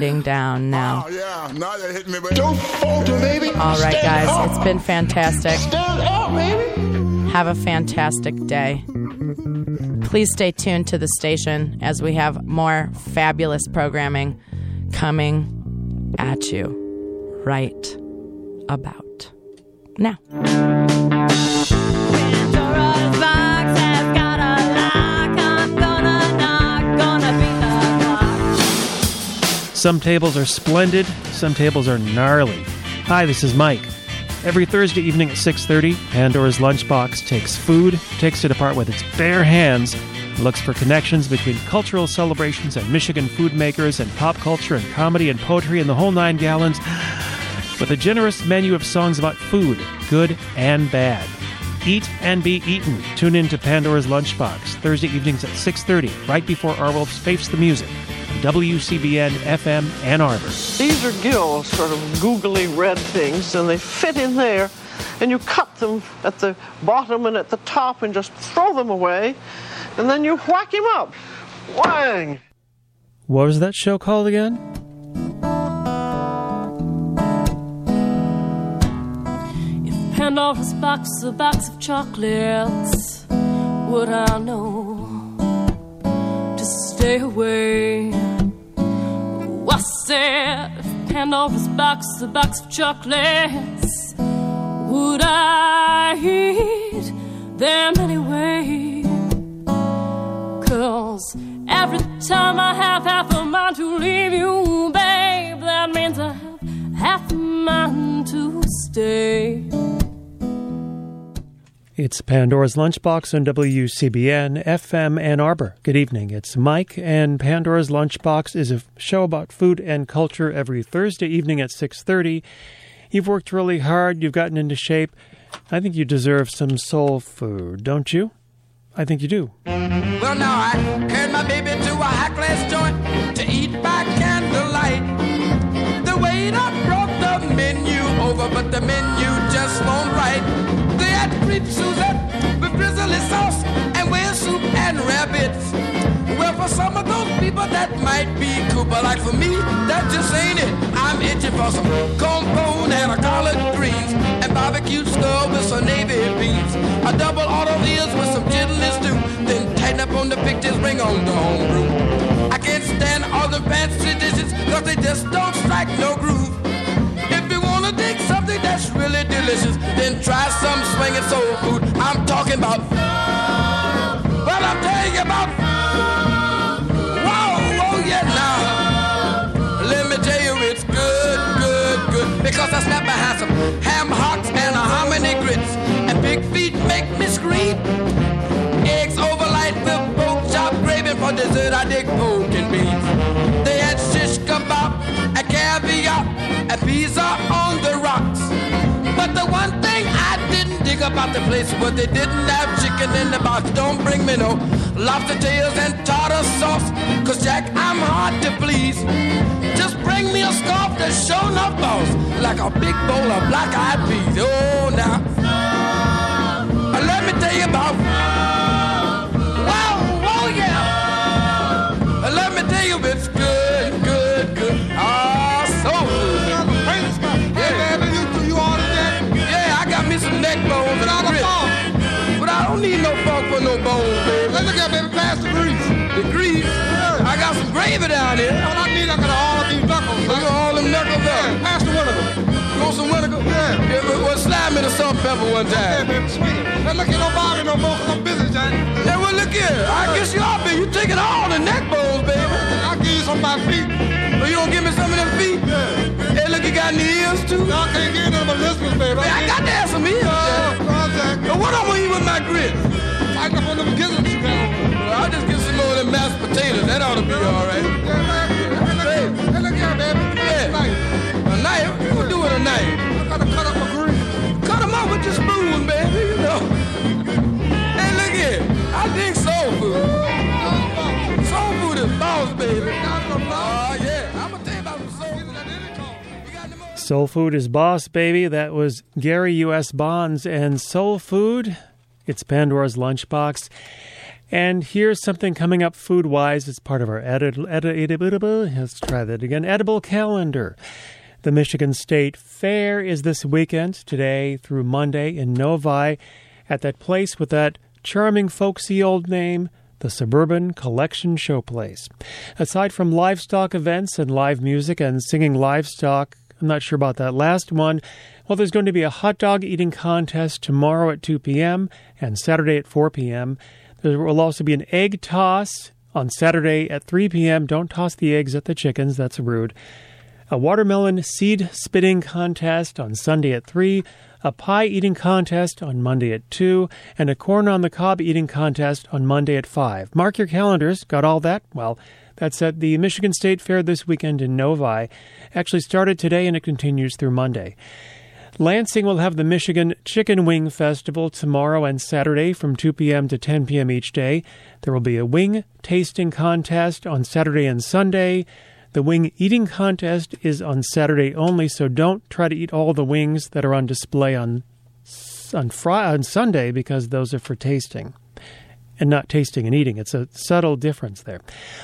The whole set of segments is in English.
winding down now. Oh, yeah. Now you're hitting me, baby. Don't falter, baby. All right, Stand guys, up. it's been fantastic. Stand up, baby. Have a fantastic day. Please stay tuned to the station as we have more fabulous programming coming at you right about now. Some tables are splendid, some tables are gnarly. Hi, this is Mike. Every Thursday evening at 6:30, Pandora's Lunchbox takes food, takes it apart with its bare hands, and looks for connections between cultural celebrations and Michigan food makers and pop culture and comedy and poetry and the whole 9 gallons. With a generous menu of songs about food, good and bad. Eat and be eaten. Tune in to Pandora's Lunchbox Thursday evenings at 6:30, right before Arwolf's Face the Music. WCBN FM Ann Arbor. These are gills, sort of googly red things, and they fit in there, and you cut them at the bottom and at the top and just throw them away, and then you whack him up. Whang! What was that show called again? If Pandora's box, is a box of chocolates. Would I know to stay away? If Pandora's box, a box of chocolates. Would I eat them anyway? Cause every time I have half a mind to leave you, babe, that means I have half a mind to stay. It's Pandora's Lunchbox on WCBN FM Ann Arbor. Good evening. It's Mike, and Pandora's Lunchbox is a show about food and culture every Thursday evening at 6:30. You've worked really hard. You've gotten into shape. I think you deserve some soul food, don't you? I think you do. Well, now I carried my baby to a high class joint to eat by candlelight. The waiter brought the menu over, but the menu just won't. Crêpe Suzette with grizzly sauce and whale soup and rabbits. Well, for some of those people that might be cool, but like for me, that just ain't it. I'm itching for some compound and a collard greens and barbecue skull with some navy beans. A double auto ears with some chitlin stew. Then tighten up on the pictures, bring on the homebrew. I can't stand all the fancy dishes, cause they just don't strike no groove. Wanna dig something that's really delicious, then try some swinging soul food. I'm talking about. What I'm telling you about. The one thing I didn't dig about the place was they didn't have chicken in the box. Don't bring me no lobster tails and tartar sauce. Cause Jack, I'm hard to please. Just bring me a scarf that's show enough balls. Like a big bowl of black eyed peas. Oh, now. Let me tell you about. Whoa, oh, whoa, yeah. Let me tell you, funk for no bones, baby. Let's look at baby, pass the grease. The grease? I got some gravy down here. All I need, I got all of these knuckles. Look at all them knuckles up. pass the vinegar. You want some vinegar? Yeah. yeah but, well, slide me the salt pepper one time. Yeah, baby, sweet. Now look at no Bobby no more, cause I'm busy, Jack. Yeah, well, look here. I guess you are busy. You taking all the neck bones, baby. I'll give you some of my feet. Well, you gonna give me some of them feet? Yeah. Hey, look, you got any ears, too? No, I can't get none of my listeners, baby. Man, I got to have some ears, oh, Jack. Well, what I'm gonna eat with my grits? I Well, I'll just get some more of them mashed potatoes. That ought to be all right. Hey, look here, baby. Yeah. A knife? What do with a knife? I gotta cut up a green. Cut them up with your spoon, baby, you know. Hey, look here. I dig soul food. Soul food is boss, baby. Oh, yeah. Soul Food is Boss Baby. That was Gary U.S. Bonds and Soul Food. It's Pandora's Lunchbox. And here's something coming up food wise as part of our edible, edible, let's try that again, edible calendar. The Michigan State Fair is this weekend, today through Monday in Novi, at that place with that charming, folksy old name, the Suburban Collection Showplace. Aside from livestock events and live music and singing livestock, I'm not sure about that last one. Well, there's going to be a hot dog eating contest tomorrow at 2 p.m. and Saturday at 4 p.m. There will also be an egg toss on Saturday at 3 p.m. Don't toss the eggs at the chickens, that's rude. A watermelon seed spitting contest on Sunday at 3, a pie eating contest on Monday at 2, and a corn on the cob eating contest on Monday at 5. Mark your calendars. Got all that? Well, that's at the Michigan State Fair this weekend in Novi. Actually started today and it continues through Monday. Lansing will have the Michigan Chicken Wing Festival tomorrow and Saturday from 2 p.m. to 10 p.m. each day. There will be a wing tasting contest on Saturday and Sunday. The wing eating contest is on Saturday only, so don't try to eat all the wings that are on display on on, Friday, on Sunday because those are for tasting and not tasting and eating. It's a subtle difference there.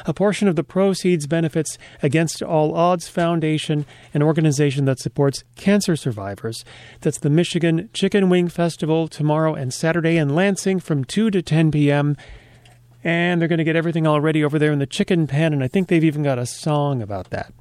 A portion of the proceeds benefits Against All Odds Foundation, an organization that supports cancer survivors. That's the Michigan Chicken Wing Festival tomorrow and Saturday in Lansing from 2 to 10 p.m. And they're going to get everything all ready over there in the chicken pen, and I think they've even got a song about that.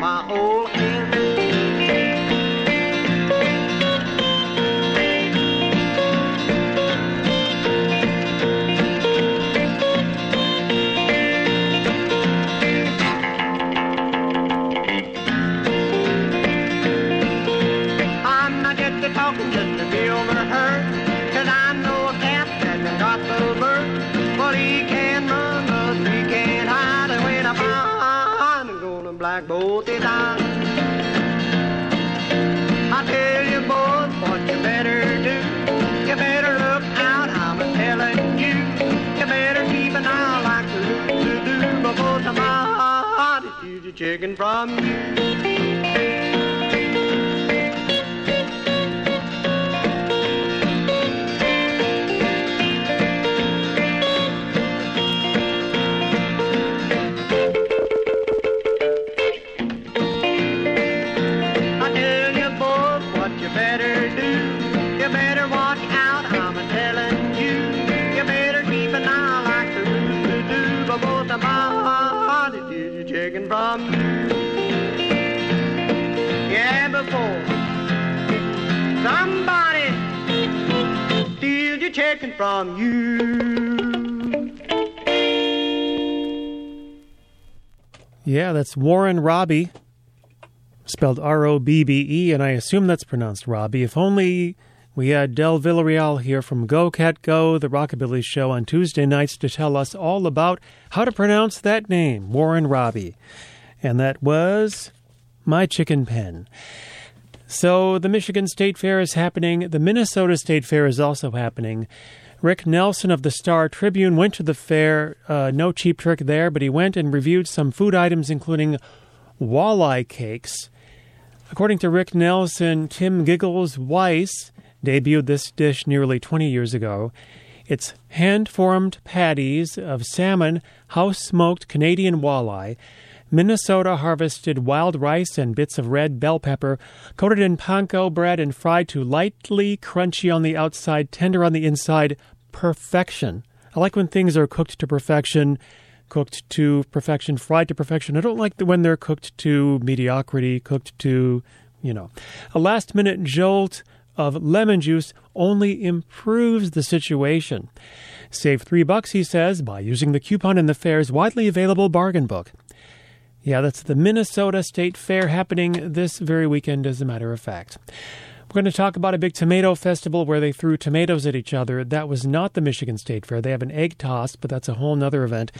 My old chicken from chicken from you. Yeah, that's Warren Robbie, spelled R O B B E, and I assume that's pronounced Robbie. If only we had Del Villarreal here from Go Cat Go, the Rockabilly Show, on Tuesday nights to tell us all about how to pronounce that name, Warren Robbie. And that was My Chicken Pen. So the Michigan State Fair is happening. The Minnesota State Fair is also happening. Rick Nelson of the Star Tribune went to the fair. Uh, no cheap trick there, but he went and reviewed some food items, including walleye cakes. According to Rick Nelson, Tim Giggles Weiss debuted this dish nearly 20 years ago. It's hand formed patties of salmon, house smoked Canadian walleye, Minnesota harvested wild rice and bits of red bell pepper, coated in panko bread and fried to lightly crunchy on the outside, tender on the inside. Perfection. I like when things are cooked to perfection, cooked to perfection, fried to perfection. I don't like when they're cooked to mediocrity, cooked to, you know. A last minute jolt of lemon juice only improves the situation. Save three bucks, he says, by using the coupon in the fair's widely available bargain book. Yeah, that's the Minnesota State Fair happening this very weekend, as a matter of fact. We're going to talk about a big tomato festival where they threw tomatoes at each other. That was not the Michigan State Fair. They have an egg toss, but that's a whole nother event.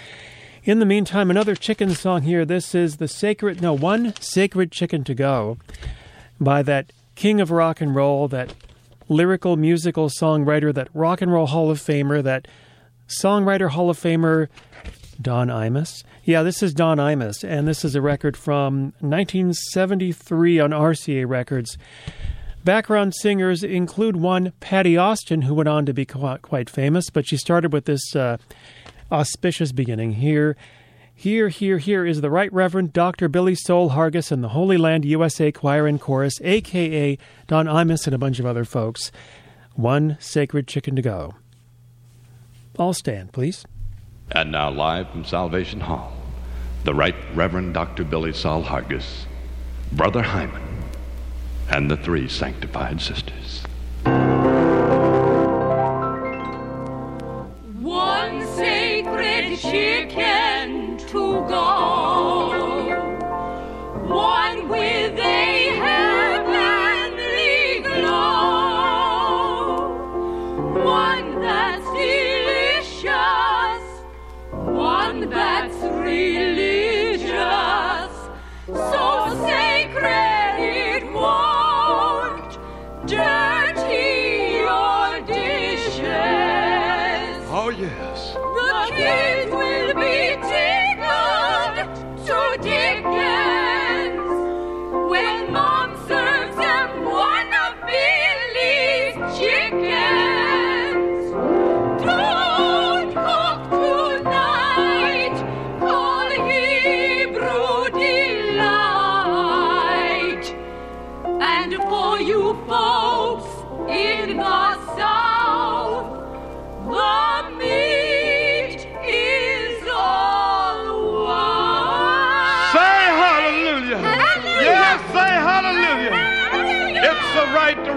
In the meantime, another chicken song here. This is the sacred, no, one sacred chicken to go by that king of rock and roll, that lyrical musical songwriter, that rock and roll Hall of Famer, that songwriter Hall of Famer, Don Imus. Yeah, this is Don Imus, and this is a record from 1973 on RCA Records. Background singers include one, Patti Austin, who went on to be quite famous, but she started with this uh, auspicious beginning. Here, here, here, here is the Right Reverend Dr. Billy Soul Hargis and the Holy Land USA Choir and Chorus, aka Don Imus and a bunch of other folks. One sacred chicken to go. All stand, please. And now, live from Salvation Hall, the Right Reverend Dr. Billy Saul Hargis, Brother Hyman, and the three sanctified sisters. One sacred chicken to go,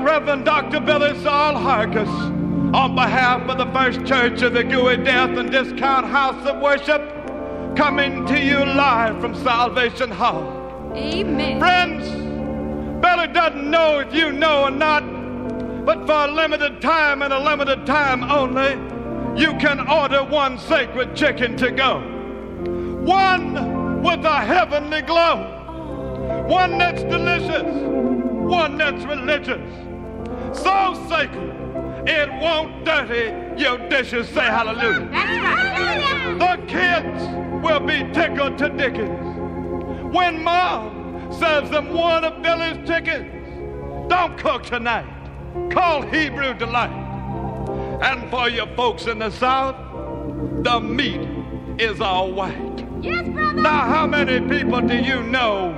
Reverend Dr. Billy Saul Hargis on behalf of the First Church of the Gooey Death and Discount House of Worship coming to you live from Salvation Hall. Amen. Friends, Billy doesn't know if you know or not, but for a limited time and a limited time only, you can order one sacred chicken to go. One with a heavenly glow. One that's delicious. One that's religious. So sacred, it won't dirty your dishes. Say hallelujah. Right. The kids will be tickled to dickens when mom serves them one of Billy's chickens. Don't cook tonight. Call Hebrew Delight. And for you folks in the South, the meat is all white. Yes, brother. Now, how many people do you know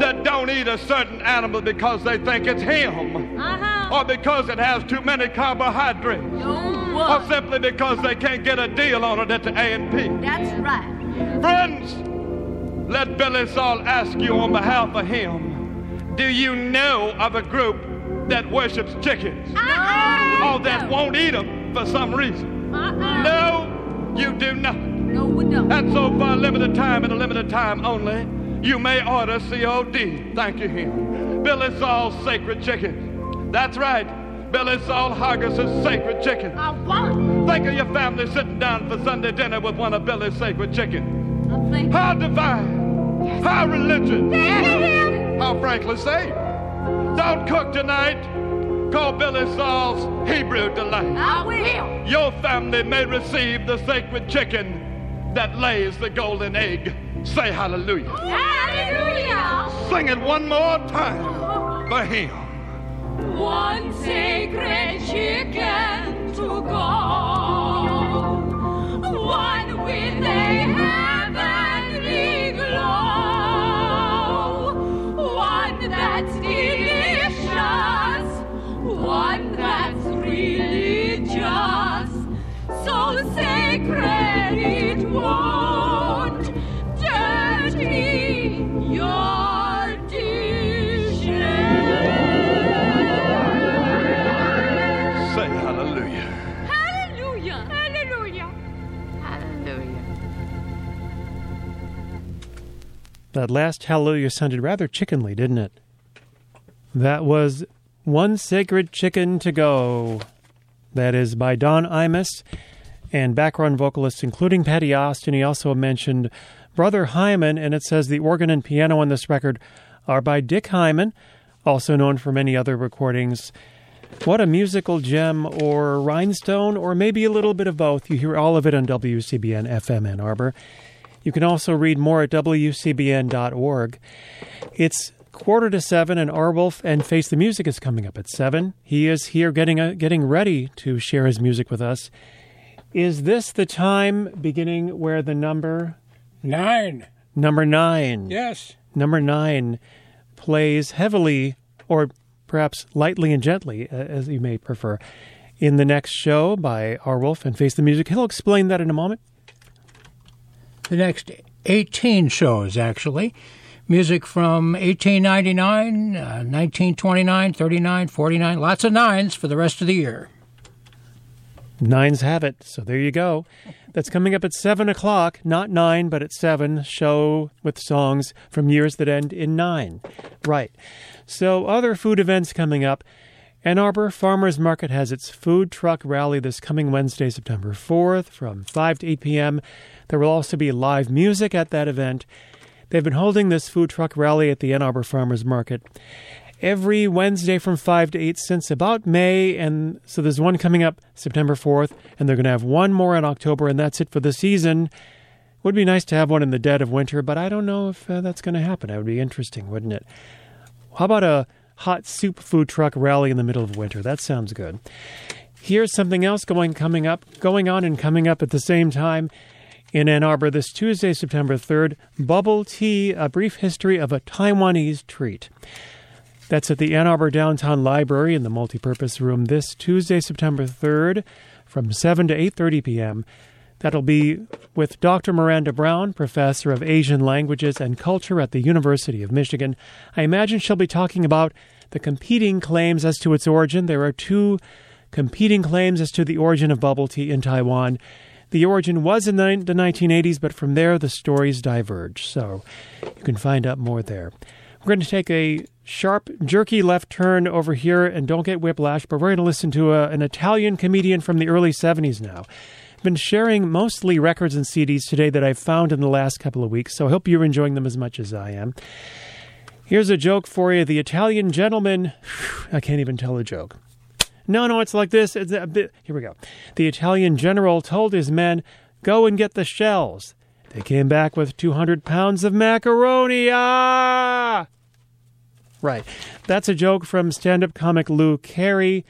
that don't eat a certain animal because they think it's him? Uh-huh. Or because it has too many carbohydrates? No, Or simply because they can't get a deal on it at the A&P? That's right. Friends, let Billy Saul ask you on behalf of him do you know of a group that worships chickens? Uh-uh. Or that won't eat them for some reason? Uh-uh. No, you do not. No, we don't. And so, for a limited time and a limited time only, you may order COD. Thank you, him. Billy Saul's Sacred Chicken. That's right. Billy Saul Hargis' Sacred Chicken. I want. Think of your family sitting down for Sunday dinner with one of Billy's Sacred Chicken. I think. How divine. How religious. Him. How frankly safe. Don't cook tonight. Call Billy Saul's Hebrew Delight. I will. Your family may receive the sacred chicken that lays the golden egg. Say hallelujah. Hallelujah. Sing it one more time for him. One sacred chicken to go. One with a heavenly glow. One that's delicious. One that's religious. So sacred it won't That last hallelujah sounded rather chickenly, didn't it? That was One Sacred Chicken to Go. That is by Don Imus and background vocalists, including Patti Austin. He also mentioned Brother Hyman, and it says the organ and piano on this record are by Dick Hyman, also known for many other recordings. What a musical gem, or rhinestone, or maybe a little bit of both. You hear all of it on WCBN FM Ann Arbor. You can also read more at WCBN.org. It's quarter to seven, and Arwolf and Face the Music is coming up at seven. He is here getting a, getting ready to share his music with us. Is this the time beginning where the number Nine. number nine? Yes. Number nine plays heavily, or perhaps lightly and gently, uh, as you may prefer, in the next show by Arwolf and Face the Music. He'll explain that in a moment. The next 18 shows, actually. Music from 1899, uh, 1929, 39, 49. Lots of nines for the rest of the year. Nines have it, so there you go. That's coming up at 7 o'clock, not 9, but at 7, show with songs from years that end in 9. Right. So, other food events coming up. Ann Arbor Farmers Market has its food truck rally this coming Wednesday, September 4th from 5 to 8 p.m. There will also be live music at that event. They've been holding this food truck rally at the Ann Arbor Farmers Market every Wednesday from 5 to 8 since about May. And so there's one coming up September 4th, and they're going to have one more in October, and that's it for the season. Would be nice to have one in the dead of winter, but I don't know if uh, that's going to happen. That would be interesting, wouldn't it? How about a hot soup food truck rally in the middle of winter? That sounds good. Here's something else going coming up, going on and coming up at the same time in Ann Arbor this Tuesday, September 3rd. Bubble tea, a brief history of a Taiwanese treat. That's at the Ann Arbor Downtown Library in the multipurpose room this Tuesday, September 3rd from 7 to 8:30 p.m. That'll be with Dr. Miranda Brown, professor of Asian languages and culture at the University of Michigan. I imagine she'll be talking about the competing claims as to its origin. There are two competing claims as to the origin of bubble tea in Taiwan. The origin was in the, the 1980s, but from there the stories diverge. So you can find out more there. We're going to take a sharp, jerky left turn over here, and don't get whiplash, but we're going to listen to a, an Italian comedian from the early 70s now. Been sharing mostly records and CDs today that I've found in the last couple of weeks, so I hope you're enjoying them as much as I am. Here's a joke for you. The Italian gentleman, I can't even tell a joke. No, no, it's like this. It's a bit, here we go. The Italian general told his men, Go and get the shells. They came back with 200 pounds of macaroni. Ah! Right. That's a joke from stand up comic Lou Carey,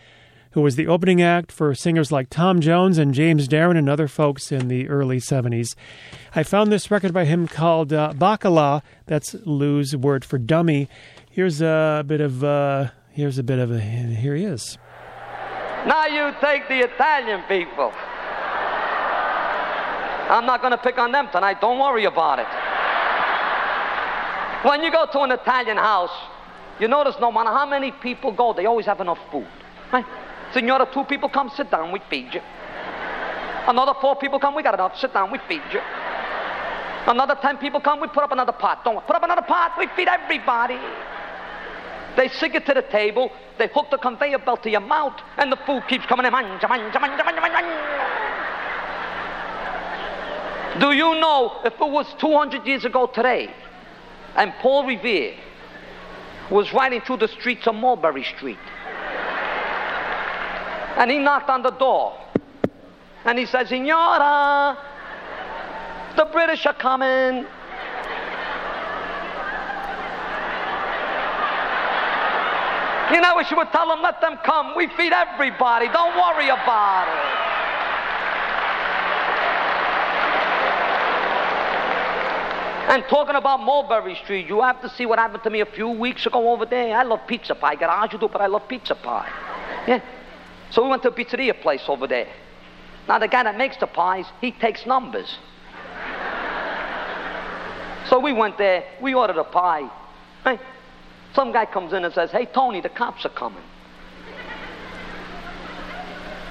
who was the opening act for singers like Tom Jones and James Darren and other folks in the early 70s. I found this record by him called uh, Bacala. That's Lou's word for dummy. Here's a bit of, uh, here's a bit of a, here he is. Now you take the Italian people. I'm not going to pick on them tonight. Don't worry about it. When you go to an Italian house, you notice no matter how many people go, they always have enough food. Right? Senora, two people come, sit down, we feed you. Another four people come, we got enough, sit down, we feed you. Another ten people come, we put up another pot. Don't put up another pot, we feed everybody. They sink it to the table, they hook the conveyor belt to your mouth, and the food keeps coming in. Do you know if it was 200 years ago today, and Paul Revere was riding through the streets of Mulberry Street, and he knocked on the door, and he said, Signora, the British are coming. You know, we should tell them, let them come. We feed everybody. Don't worry about it. And talking about Mulberry Street, you have to see what happened to me a few weeks ago over there. I love pizza pie. Garage do, but I love pizza pie. Yeah. So we went to a pizzeria place over there. Now the guy that makes the pies, he takes numbers. So we went there, we ordered a pie. Hey, some guy comes in and says, Hey Tony, the cops are coming.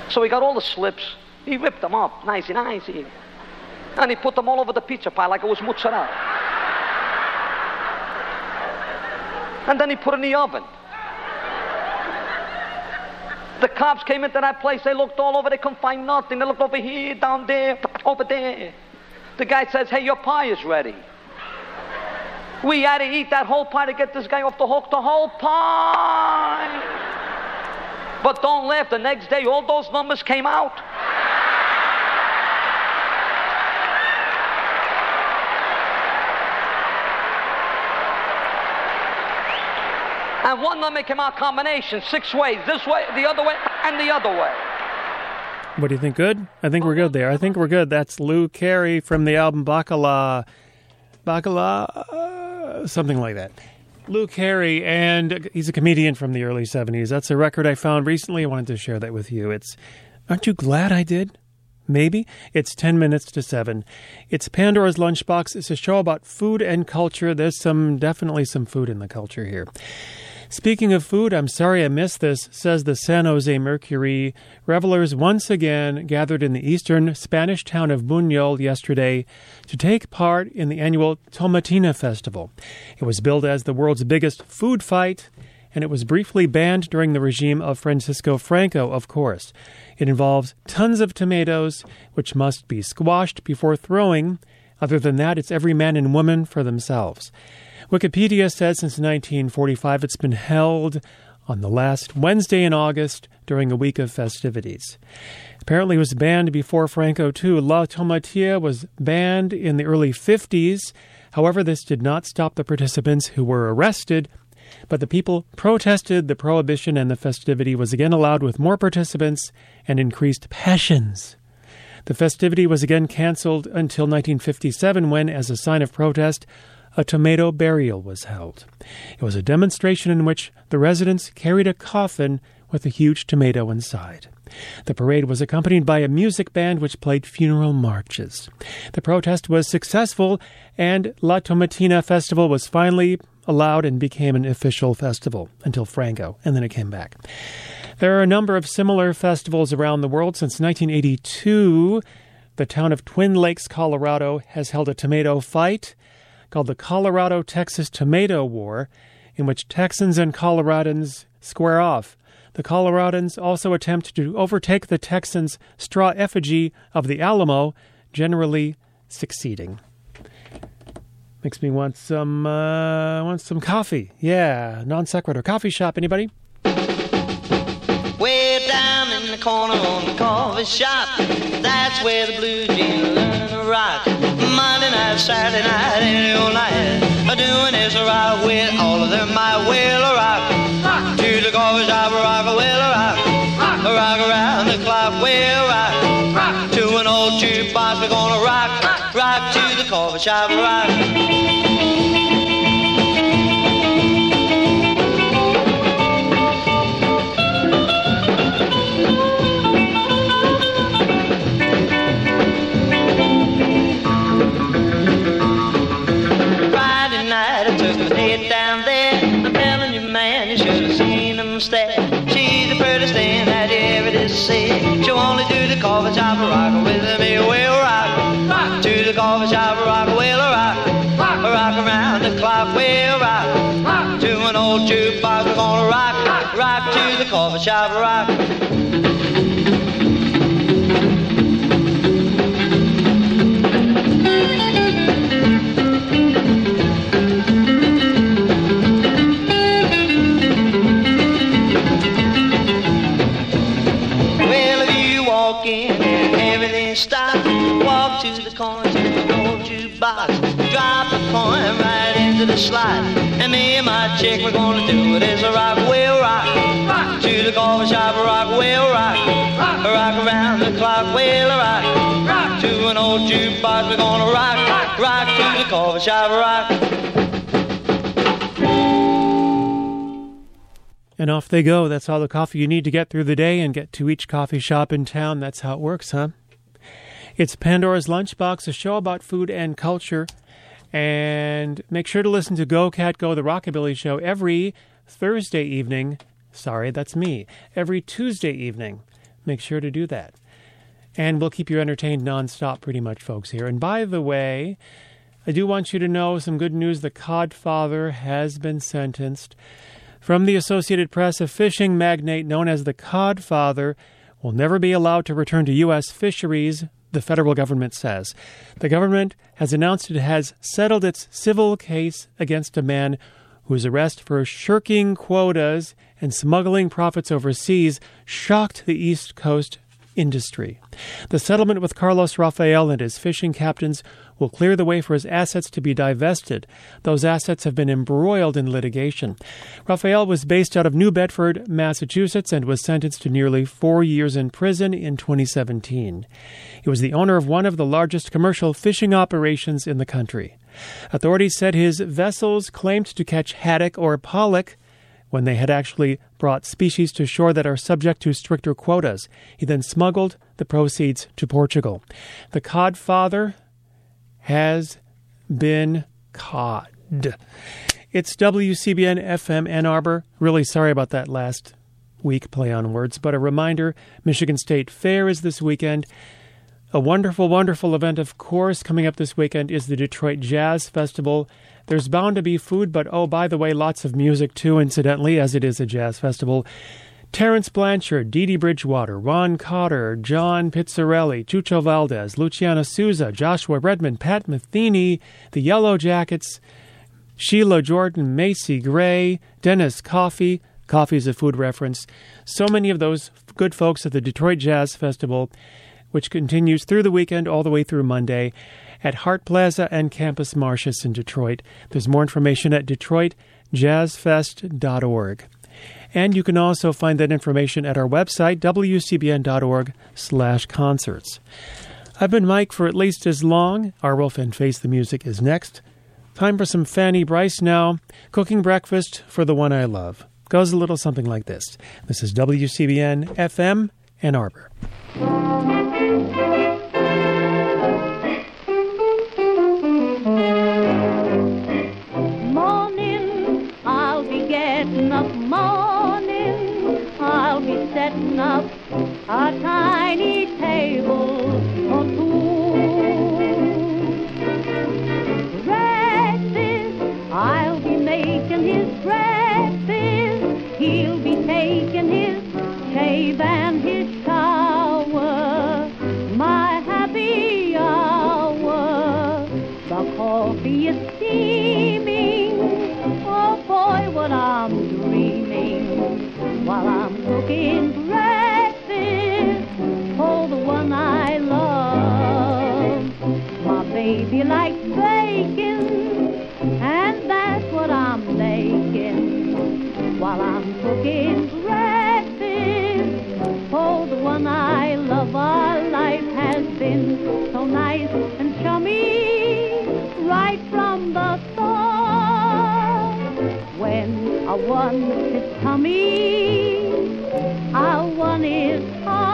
So he got all the slips, he ripped them up, nice nicey nicey. And he put them all over the pizza pie like it was mozzarella. And then he put it in the oven. The cops came into that place. They looked all over. They couldn't find nothing. They looked over here, down there, over there. The guy says, Hey, your pie is ready. We had to eat that whole pie to get this guy off the hook, the whole pie. But don't laugh. The next day, all those numbers came out. And one number came out combination, six ways, this way, the other way, and the other way. What do you think? Good? I think we're good there. I think we're good. That's Lou Carey from the album Bacala. Bacala, uh, something like that. Lou Carey, and he's a comedian from the early 70s. That's a record I found recently. I wanted to share that with you. It's, aren't you glad I did? Maybe. It's 10 minutes to 7. It's Pandora's Lunchbox. It's a show about food and culture. There's some, definitely some food in the culture here. Speaking of food, I'm sorry I missed this, says the San Jose Mercury. Revelers once again gathered in the eastern Spanish town of Buñol yesterday to take part in the annual Tomatina Festival. It was billed as the world's biggest food fight, and it was briefly banned during the regime of Francisco Franco, of course. It involves tons of tomatoes, which must be squashed before throwing. Other than that, it's every man and woman for themselves. Wikipedia says since 1945 it's been held on the last Wednesday in August during a week of festivities. Apparently, it was banned before Franco, too. La Tomatina was banned in the early 50s. However, this did not stop the participants who were arrested, but the people protested the prohibition and the festivity was again allowed with more participants and increased passions. The festivity was again canceled until 1957 when, as a sign of protest, a tomato burial was held. It was a demonstration in which the residents carried a coffin with a huge tomato inside. The parade was accompanied by a music band which played funeral marches. The protest was successful, and La Tomatina Festival was finally allowed and became an official festival until Franco, and then it came back. There are a number of similar festivals around the world since 1982. The town of Twin Lakes, Colorado, has held a tomato fight called the Colorado Texas Tomato War, in which Texans and Coloradans square off. The Coloradans also attempt to overtake the Texans' straw effigy of the Alamo, generally succeeding. Makes me want some uh, want some coffee. Yeah, non sequitur coffee shop. Anybody? The corner on the coffee shop, that's where the blue jeans learn to rock. Monday night, Saturday night, any old night, doing this rock with all of them. I will rock to the coffee shop, rock will rock, rock around the clock, will rock to an old jukebox. We're gonna rock, rock to the coffee shop, rock. The shop rock. Well, if you walk in and everything stops, walk to the to an old jukebox, drop coin right into the slot, and me and my chick we're gonna do it as a rock, we'll we'll rock, rock to an old jukebox, we're gonna rock, rock, rock to the coffee shop, rock. And off they go. That's all the coffee you need to get through the day and get to each coffee shop in town. That's how it works, huh? It's Pandora's Lunchbox, a show about food and culture. And make sure to listen to Go Cat Go, the Rockabilly Show, every Thursday evening. Sorry, that's me. Every Tuesday evening. Make sure to do that. And we'll keep you entertained nonstop, pretty much, folks, here. And by the way, I do want you to know some good news. The Codfather has been sentenced From the Associated Press, a fishing magnate known as the Codfather will never be allowed to return to U.S. fisheries, the federal government says. The government has announced it has settled its civil case against a man whose arrest for shirking quotas and smuggling profits overseas shocked the East Coast industry. The settlement with Carlos Rafael and his fishing captains will clear the way for his assets to be divested. Those assets have been embroiled in litigation. Rafael was based out of New Bedford, Massachusetts, and was sentenced to nearly four years in prison in 2017. He was the owner of one of the largest commercial fishing operations in the country. Authorities said his vessels claimed to catch haddock or pollock when they had actually brought species to shore that are subject to stricter quotas. He then smuggled the proceeds to Portugal. The codfather has been caught. It's WCBN FM Ann Arbor. Really sorry about that last week play on words, but a reminder Michigan State Fair is this weekend. A wonderful, wonderful event, of course, coming up this weekend is the Detroit Jazz Festival. There's bound to be food, but oh, by the way, lots of music too, incidentally, as it is a jazz festival. Terence Blanchard, Dee Dee Bridgewater, Ron Carter, John Pizzarelli, Chucho Valdez, Luciana Souza, Joshua Redman, Pat Metheny, the Yellow Jackets, Sheila Jordan, Macy Gray, Dennis Coffey. Coffee is a food reference. So many of those good folks at the Detroit Jazz Festival, which continues through the weekend all the way through Monday at Hart Plaza and Campus Martius in Detroit. There's more information at detroitjazzfest.org. And you can also find that information at our website, wcbn.org slash concerts. I've been Mike for at least as long. Arwolf and Face the Music is next. Time for some Fanny Brice now. Cooking breakfast for the one I love. Goes a little something like this. This is WCBN FM Ann Arbor. A tiny Cooking breakfast for oh, the one I love. Our life has been so nice and chummy right from the start. When a one is tummy, our one is hard.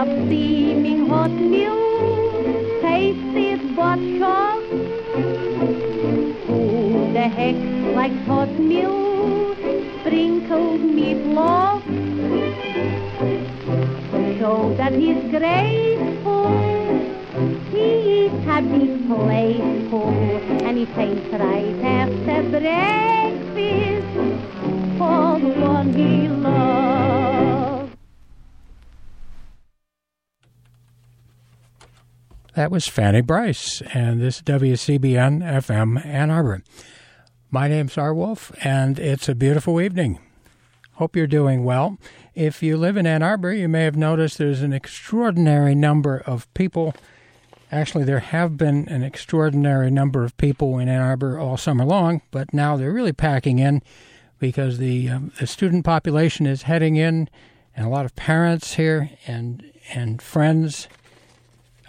Of steaming hot milk, tasted sharp. Who the heck likes hot milk, sprinkled meatloaf? Show that he's graceful, he eats happy playful, and he thinks right after breakfast for the one he loves. That was Fanny Brice, and this is WCBN FM Ann Arbor. My name's R. Wolf, and it's a beautiful evening. Hope you're doing well. If you live in Ann Arbor, you may have noticed there's an extraordinary number of people. Actually, there have been an extraordinary number of people in Ann Arbor all summer long, but now they're really packing in because the, um, the student population is heading in, and a lot of parents here and and friends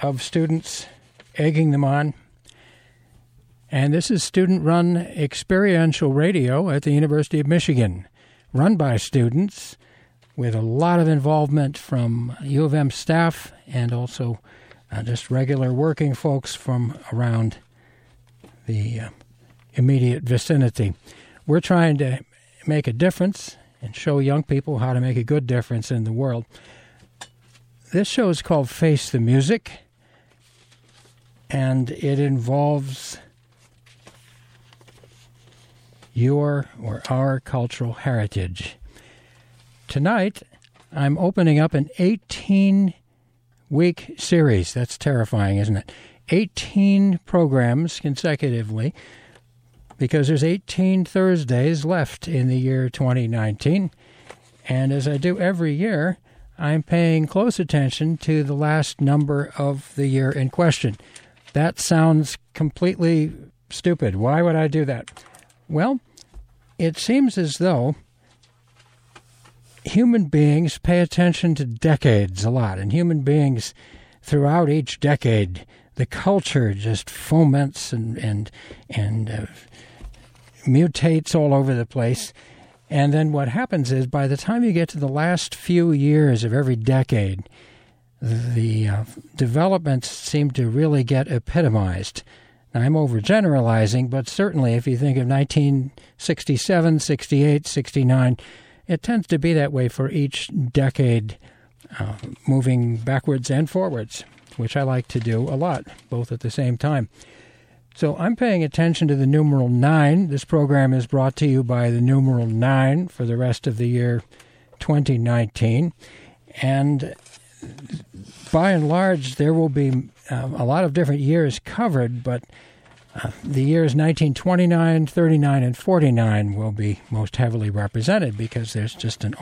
of students egging them on. And this is student run experiential radio at the University of Michigan, run by students with a lot of involvement from U of M staff and also uh, just regular working folks from around the uh, immediate vicinity. We're trying to make a difference and show young people how to make a good difference in the world. This show is called Face the Music, and it involves your or our cultural heritage. Tonight, I'm opening up an 18 week series. That's terrifying, isn't it? 18 programs consecutively because there's 18 Thursdays left in the year 2019. And as I do every year, I'm paying close attention to the last number of the year in question. That sounds completely stupid. Why would I do that? Well, it seems as though human beings pay attention to decades a lot, and human beings throughout each decade, the culture just foments and and and uh, mutates all over the place. And then what happens is, by the time you get to the last few years of every decade, the uh, developments seem to really get epitomized. Now, I'm overgeneralizing, but certainly if you think of 1967, 68, 69, it tends to be that way for each decade, uh, moving backwards and forwards, which I like to do a lot, both at the same time. So I'm paying attention to the numeral 9. This program is brought to you by the numeral 9 for the rest of the year 2019. And by and large, there will be uh, a lot of different years covered, but uh, the years 1929, 39, and 49 will be most heavily represented because there's just an